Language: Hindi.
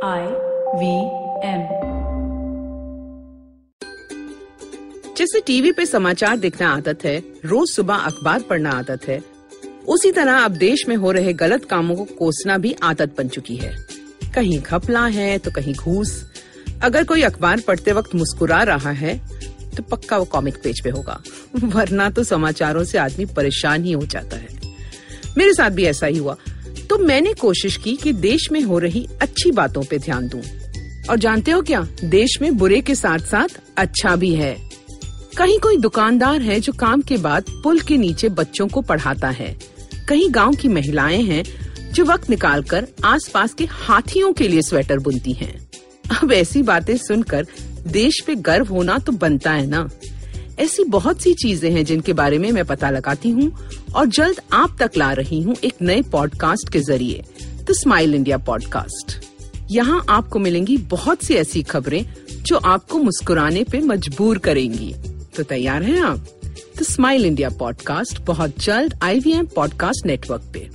I वी एम जैसे टीवी पे समाचार देखना आदत है, रोज सुबह अखबार पढ़ना आदत है, उसी तरह अब देश में हो रहे गलत कामों को कोसना भी आदत बन चुकी है। कहीं घपला है तो कहीं घूस। अगर कोई अखबार पढ़ते वक्त मुस्कुरा रहा है तो पक्का वो कॉमिक पेज पे होगा, वरना तो समाचारों से आदमी परेशान ही हो जाता है। मेरे साथ भी ऐसा ही हुआ। तो मैंने कोशिश की कि देश में हो रही अच्छी बातों पे ध्यान दूँ। और जानते हो क्या? देश में बुरे के साथ साथ अच्छा भी है। कहीं कोई दुकानदार है जो काम के बाद पुल के नीचे बच्चों को पढ़ाता है। कहीं गाँव की महिलाएँ हैं जो वक्त निकालकर आसपास के हाथियों के लिए स्वेटर बुनती हैं। अब ऐसी बातें सुनकर देश पे गर्व होना तो बनता है ना। ऐसी बहुत सी चीज़ें हैं जिनके बारे में मैं पता लगाती हूँ और जल्द आप तक ला रही हूँ एक नए पॉडकास्ट के ज़रिए द स्माइल इंडिया पॉडकास्ट यहाँ आपको मिलेंगी बहुत सी ऐसी खबरें जो आपको मुस्कुराने पे मजबूर करेंगी। तो तैयार हैं आप? द स्माइल इंडिया पॉडकास्ट बहुत जल्द IVM पॉडकास्ट नेटवर्क पे।